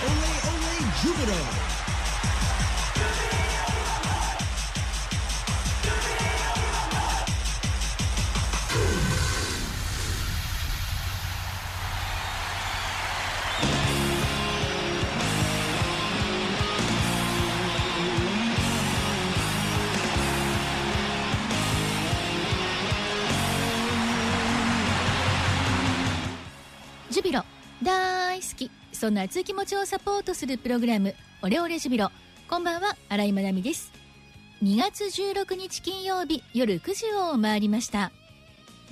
Jubilo. ジュビロ大好きそんな熱い気持ちをサポートするプログラムオレオレジビロ。こんばんは新井まなみです。2月16日金曜日夜9時を回りました。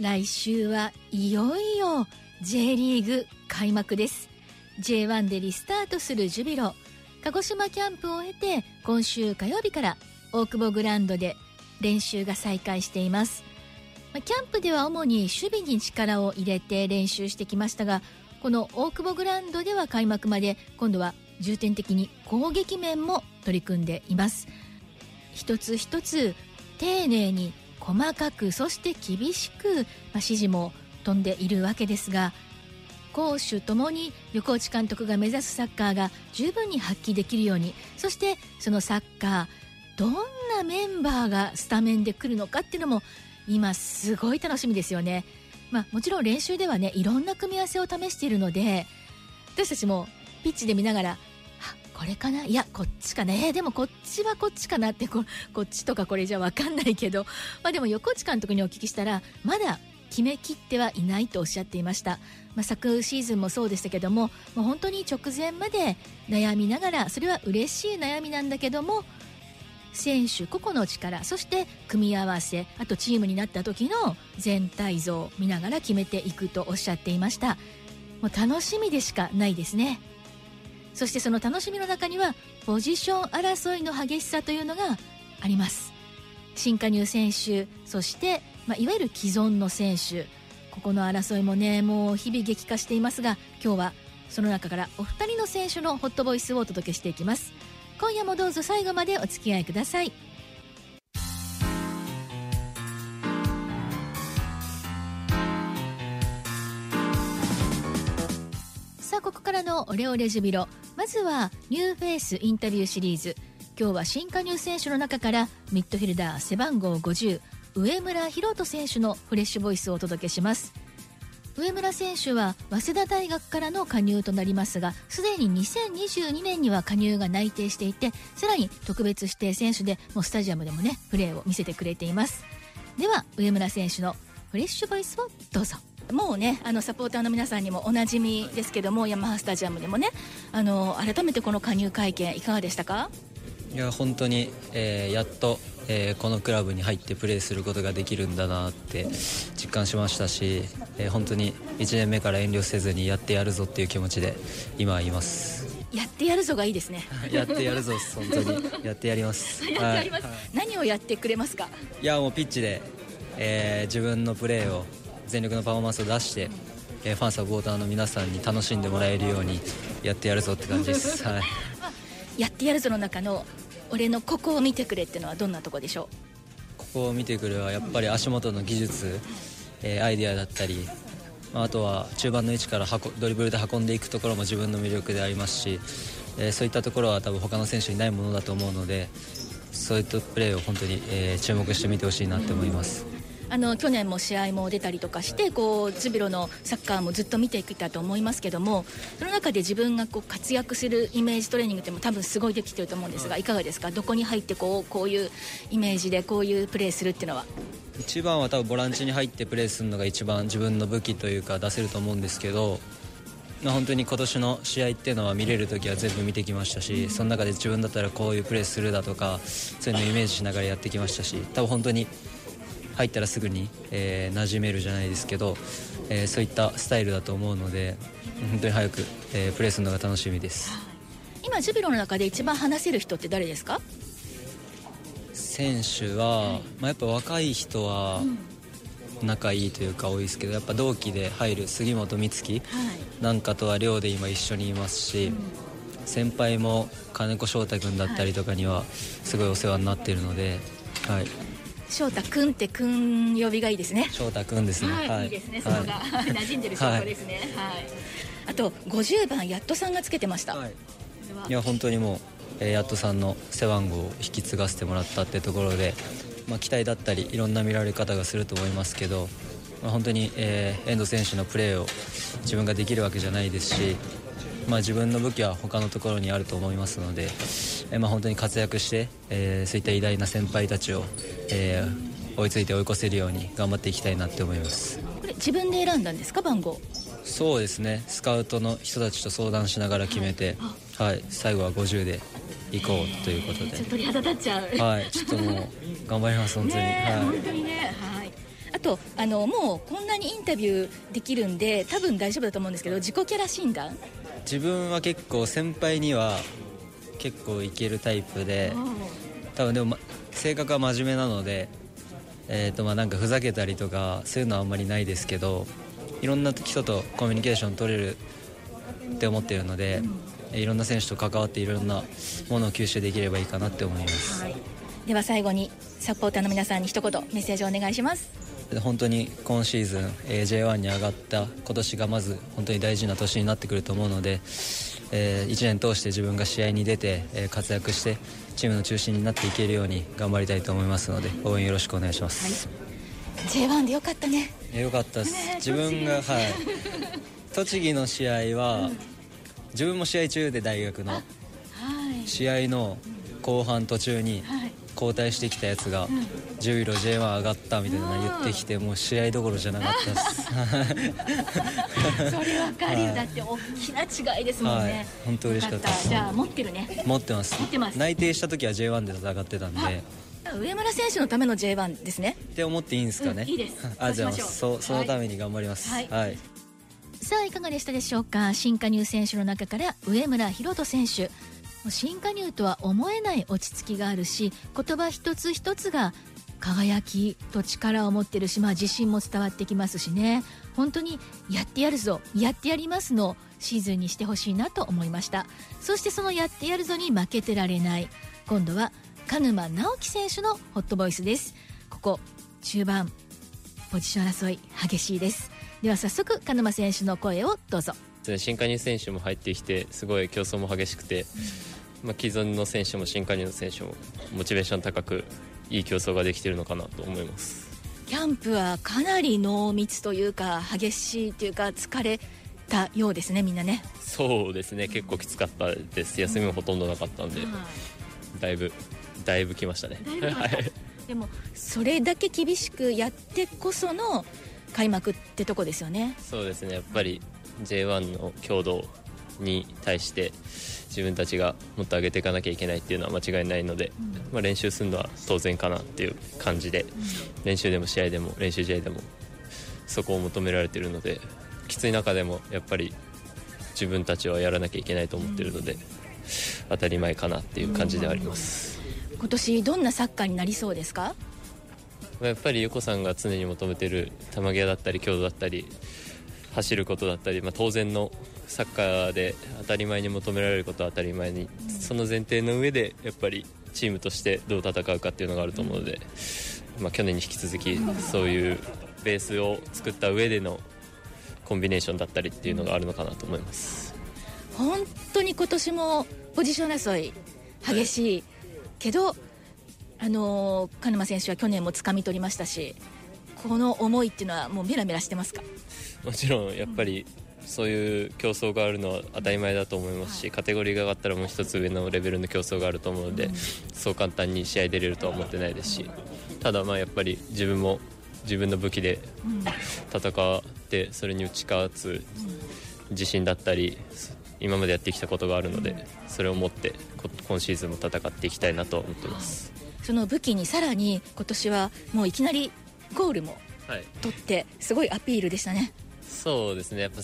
来週はいよいよ J リーグ開幕です。J1 でリスタートするジュビロ。鹿児島キャンプを経て今週火曜日から大久保グランドで練習が再開しています。キャンプでは主に守備に力を入れて練習してきましたがこの大久保グランドでは開幕まで今度は重点的に攻撃面も取り組んでいます一つ一つ丁寧に細かくそして厳しく、まあ、指示も飛んでいるわけですが攻守ともに横内監督が目指すサッカーが十分に発揮できるようにそしてそのサッカーどんなメンバーがスタメンで来るのかっていうのも今すごい楽しみですよね。まあ、もちろん練習ではねいろんな組み合わせを試しているので私たちもピッチで見ながらこれかな？いやこっちかな？えー、でもこっちはこっちかな？ってここっちとかこれじゃ分かんないけど、まあ、でも横内監督にお聞きしたらまだ決めきってはいないとおっしゃっていました、まあ、昨シーズンもそうでしたけどももう本当に直前まで悩みながらそれは嬉しい悩みなんだけども選手個々の力そして組み合わせあとチームになった時の全体像を見ながら決めていくとおっしゃっていました。もう楽しみでしかないですね。そしてその楽しみの中にはポジション争いの激しさというのがあります。新加入選手そして、まあ、いわゆる既存の選手ここの争いもねもう日々激化していますが今日はその中からお二人の選手のホットボイスをお届けしていきます。今夜もどうぞ最後までお付き合いください。さあここからのオレオレジュビロ。まずはニューフェイスインタビューシリーズ。今日は新加入選手の中からミッドフィルダー背番号50植村洋斗選手のフレッシュボイスをお届けします。上村選手は早稲田大学からの加入となりますがすでに2022年には加入が内定していてさらに特別指定選手でもうスタジアムでもねプレーを見せてくれています。では上村選手のフレッシュボイスをどうぞ。もうねあのサポーターの皆さんにもおなじみですけどもヤマハスタジアムでもねあの改めてこの加入会見いかがでしたか？いや本当に、えー、やっとえー、このクラブに入ってプレーすることができるんだなって実感しましたし、えー、本当に1年目から遠慮せずにやってやるぞっていう気持ちで今はいます。やってやるぞがいいですね。やってやるぞ本当に。やってやります。やってやります、はい、何をやってくれますか？いやもうピッチで、えー、自分のプレーを全力のパフォーマンスを出してえー、ファンサポーターの皆さんに楽しんでもらえるようにやってやるぞって感じです、はい、やってやるぞの中の俺のここを見てくれってのはどんなとこでしょう？ここを見てくれはやっぱり足元の技術、えー、アイデアだったり、まあ、あとは中盤の位置からドリブルで運んでいくところも自分の魅力でありますし、えー、そういったところは多分他の選手にないものだと思うのでそういったプレーを本当に、えー、注目して見てほしいなと思います。あの去年も試合も出たりとかしてこうジュビロのサッカーもずっと見てきたと思いますけどもその中で自分がこう活躍するイメージトレーニングっても多分すごいできてると思うんですがい。かがですか？どこに入ってこうこういうイメージでこういうプレーするっていうのは？一番は多分ボランチに入ってプレーするのが一番自分の武器というか出せると思うんですけどまあ、本当に今年の試合っていうのは見れるときは全部見てきましたしその中で自分だったらこういうプレーするだとかそういうのをイメージしながらやってきましたし多分本当に入ったらすぐに、えー、馴染めるじゃないですけど、えー、そういったスタイルだと思うので本当に早く、えー、プレーするのが楽しみです。今ジュビロの中で一番話せる人って誰ですか？選手は、はい、まあ、やっぱ若い人は仲いいというか多いですけどやっぱ同期で入る杉本美月なんかとは寮で今一緒にいますし、うん、先輩も金子翔太君だったりとかにはすごいお世話になっているので、はい、翔太くんってくん呼びがいいですね。翔太くんですね、はい、はい、いいですね。そこが、はい、馴染んでる証拠ですね、はい、はい、あと50番やっとさんがつけてました、はい。いや本当にもう、えー、ヤットさんの背番号を引き継がせてもらったってところで、まあ、期待だったりいろんな見られ方がすると思いますけど、まあ、本当に、えー、遠藤選手のプレーを自分ができるわけじゃないですし、まあ、自分の武器は他のところにあると思いますので、えーまあ、本当に活躍して、えー、そういった偉大な先輩たちを、えー、追いついて追い越せるように頑張っていきたいなって思います。これ自分で選んだんですか？番号。そうですね。スカウトの人たちと相談しながら決めて、はい、はい、最後は50で行こうということで、鳥肌立っちゃう。はい。ちょっともう頑張ります本当に、はい、本当にね。はいあとあのもうこんなにインタビューできるんで多分大丈夫だと思うんですけど自己キャラ診断？自分は結構先輩には結構いけるタイプで多分でも、ま、性格は真面目なので、えーとまあ、なんかふざけたりとかそういうのはあんまりないですけどいろんな人とコミュニケーション取れるって思ってるので、うん、いろんな選手と関わっていろんなものを吸収できればいいかなって思います、はい、では最後にサポーターの皆さんに一言メッセージをお願いします本当に今シーズン J1 に上がった今年がまず本当に大事な年になってくると思うので、えー、1年通して自分が試合に出て、えー、活躍してチームの中心になっていけるように頑張りたいと思いますので応援よろしくお願いします、はい。J1 でよかったね。よかったです、ね、自分がはい。栃木の試合は、自分も試合中で大学の、はい、試合の後半途中に交代してきたやつが、10位路 J1 上がったみたいなの言ってきて、もう試合どころじゃなかったです。それわかるよ、だって大きな違いですもんね、はい、本当嬉しかったじゃあ持ってるね。持ってます。持ってます。内定した時は J1 で戦ってたんで。上村選手のための J1 ですね。って思っていいんですかね、うん、いいです。あじゃあそそのために頑張ります、はい、はい、さあいかがでしたでしょうか？新加入選手の中から上村宏斗選手新加入とは思えない落ち着きがあるし言葉一つ一つが輝きと力を持ってるし、まあ、自信も伝わってきますしね。本当にやってやるぞやってやりますのシーズンにしてほしいなと思いました。そしてそのやってやるぞに負けてられない今度は鹿沼直樹選手のホットボイスです。ここ中盤ポジション争い激しいです。では早速鹿沼選手の声をどうぞ。新加入選手も入ってきてすごい競争も激しくて、まあ、既存の選手も新加入の選手もモチベーション高くいい競争ができているのかなと思います。キャンプはかなり濃密というか激しいというか疲れたようですねみんなね。そうですね。結構きつかったです。休みもほとんどなかったんで、だいぶだいぶ来ましたね。でもそれだけ厳しくやってこその開幕ってとこですよね。そうですね。やっぱり J1 の強度に対して自分たちがもっと上げていかなきゃいけないっていうのは間違いないので、うん、まあ、練習するのは当然かなっていう感じで、うん、練習でも試合でも練習試合でもそこを求められているのできつい中でもやっぱり自分たちはやらなきゃいけないと思っているので、うん、当たり前かなっていう感じではあります、今年どんなサッカーになりそうですか？やっぱり横さんが常に求めてる球際だったり強度だったり走ることだったり、まあ、当然のサッカーで当たり前に求められることは当たり前にその前提の上でやっぱりチームとしてどう戦うかっていうのがあると思うので、まあ、去年に引き続きそういうベースを作った上でのコンビネーションだったりっていうのがあるのかなと思います。本当に今年もポジション争い激しいけど、あの鹿沼選手は去年もつかみ取りましたしこの思いっていうのはもうメラメラしてますか？もちろんやっぱりそういう競争があるのは当たり前だと思いますしカテゴリーが上がったらもう一つ上のレベルの競争があると思うのでそう簡単に試合出れるとは思ってないですしただまあやっぱり自分も自分の武器で戦ってそれに打ち勝つ自信だったり今までやってきたことがあるのでそれを持って今シーズンも戦っていきたいなと思ってます。その武器にさらに今年はもういきなりゴールも取ってすごいアピールでしたね、そうですね。やっぱ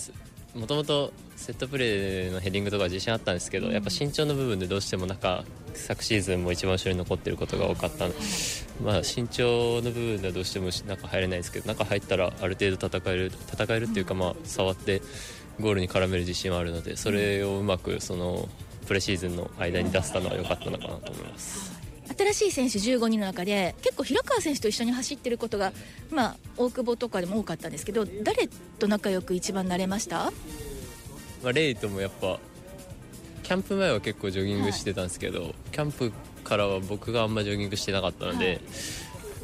もともとセットプレーのヘディングとか自信あったんですけど、やっぱ身長の部分でどうしても中昨シーズンも一番後ろに残ってることが多かったまあ、身長の部分ではどうしても中入れないですけど中入ったらある程度戦える戦えるっていうか、まあ、触ってゴールに絡める自信はあるのでそれをうまくそのプレシーズンの間に出せたのは良かったのかなと思います。新しい選手15人の中で結構平川選手と一緒に走ってることが、まあ、大久保とかでも多かったんですけど誰と仲良く一番なれました、まあ、レイともやっぱキャンプ前は結構ジョギングしてたんですけど、キャンプからは僕があんまジョギングしてなかったので、はい。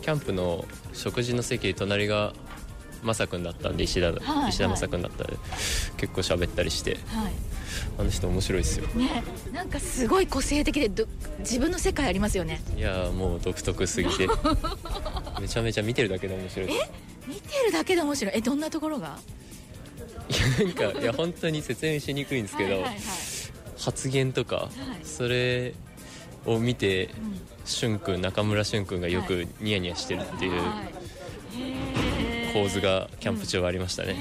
キャンプの食事の席隣がマサ君だったんで石田,、はい。石田マサ君だったんで結構喋ったりして。はいあの人面白いですよ。ねなんかすごい個性的でど自分の世界ありますよね。いやーもう独特すぎて。めちゃめちゃ見てるだけで面白い。です見てるだけで面白い？えどんなところが？いやなんかいや本当に説明しにくいんですけど、はいはいはい。発言とか、それを見て俊君中村俊君がよくニヤニヤしてるっていう構図がキャンプ中はありましたね、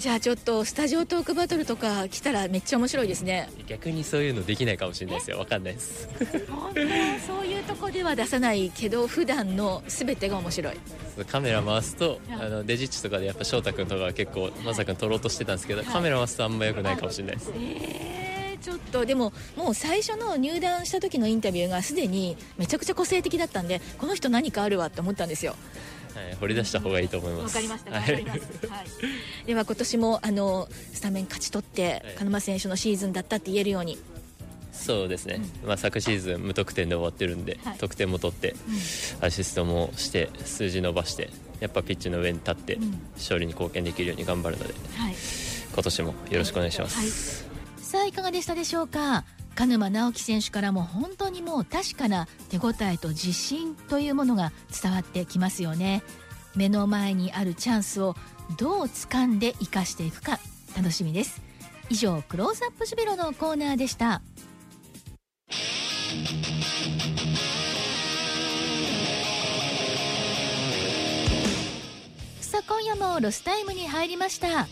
じゃあちょっとスタジオトークバトルとか来たらめっちゃ面白いですね。逆にそういうのできないかもしれないですよ。わかんないです。本当そういうとこでは出さないけど普段の全てが面白い。カメラ回すと、はいあのデジッチとかでやっぱ翔太君とかは結構まさか撮ろうとしてたんですけど、カメラ回すとあんま良くないかもしれないです、えー、ちょっとでももう最初の入団した時のインタビューがすでにめちゃくちゃ個性的だったんでこの人何かあるわって思ったんですよはい、掘り出した方がいいと思いますわかりました。はい。はい。では今年もあのスタメン勝ち取って、はい鹿沼選手のシーズンだったって言えるように。そうですね、まあ、昨シーズン無得点で終わってるんで、はい得点も取って、アシストもして数字伸ばしてやっぱピッチの上に立って、ん勝利に貢献できるように頑張るのではい。今年もよろしくお願いします、さあいかがでしたでしょうか？鹿沼直樹選手からも本当にもう確かな手応えと自信というものが伝わってきますよね。目の前にあるチャンスをどう掴んで生かしていくか楽しみです。以上クローズアップジュビロのコーナーでした。さあ今夜もロスタイムに入りました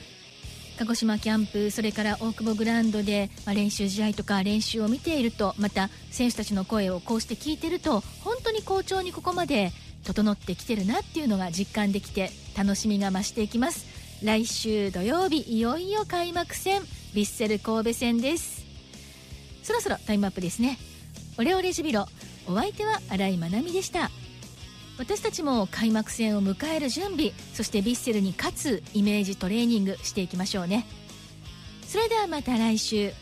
鹿児島キャンプそれから大久保グラウンドで、まあ、練習試合とか練習を見ているとまた選手たちの声をこうして聞いてると本当に好調にここまで整ってきてるなっていうのが実感できて楽しみが増していきます。来週土曜日いよいよ開幕戦ヴィッセル神戸戦です。そろそろタイムアップですね。オレオレジビロお相手は新井まなみでした。私たちも開幕戦を迎える準備そしてヴィッセルに勝つイメージトレーニングしていきましょうね。それではまた来週。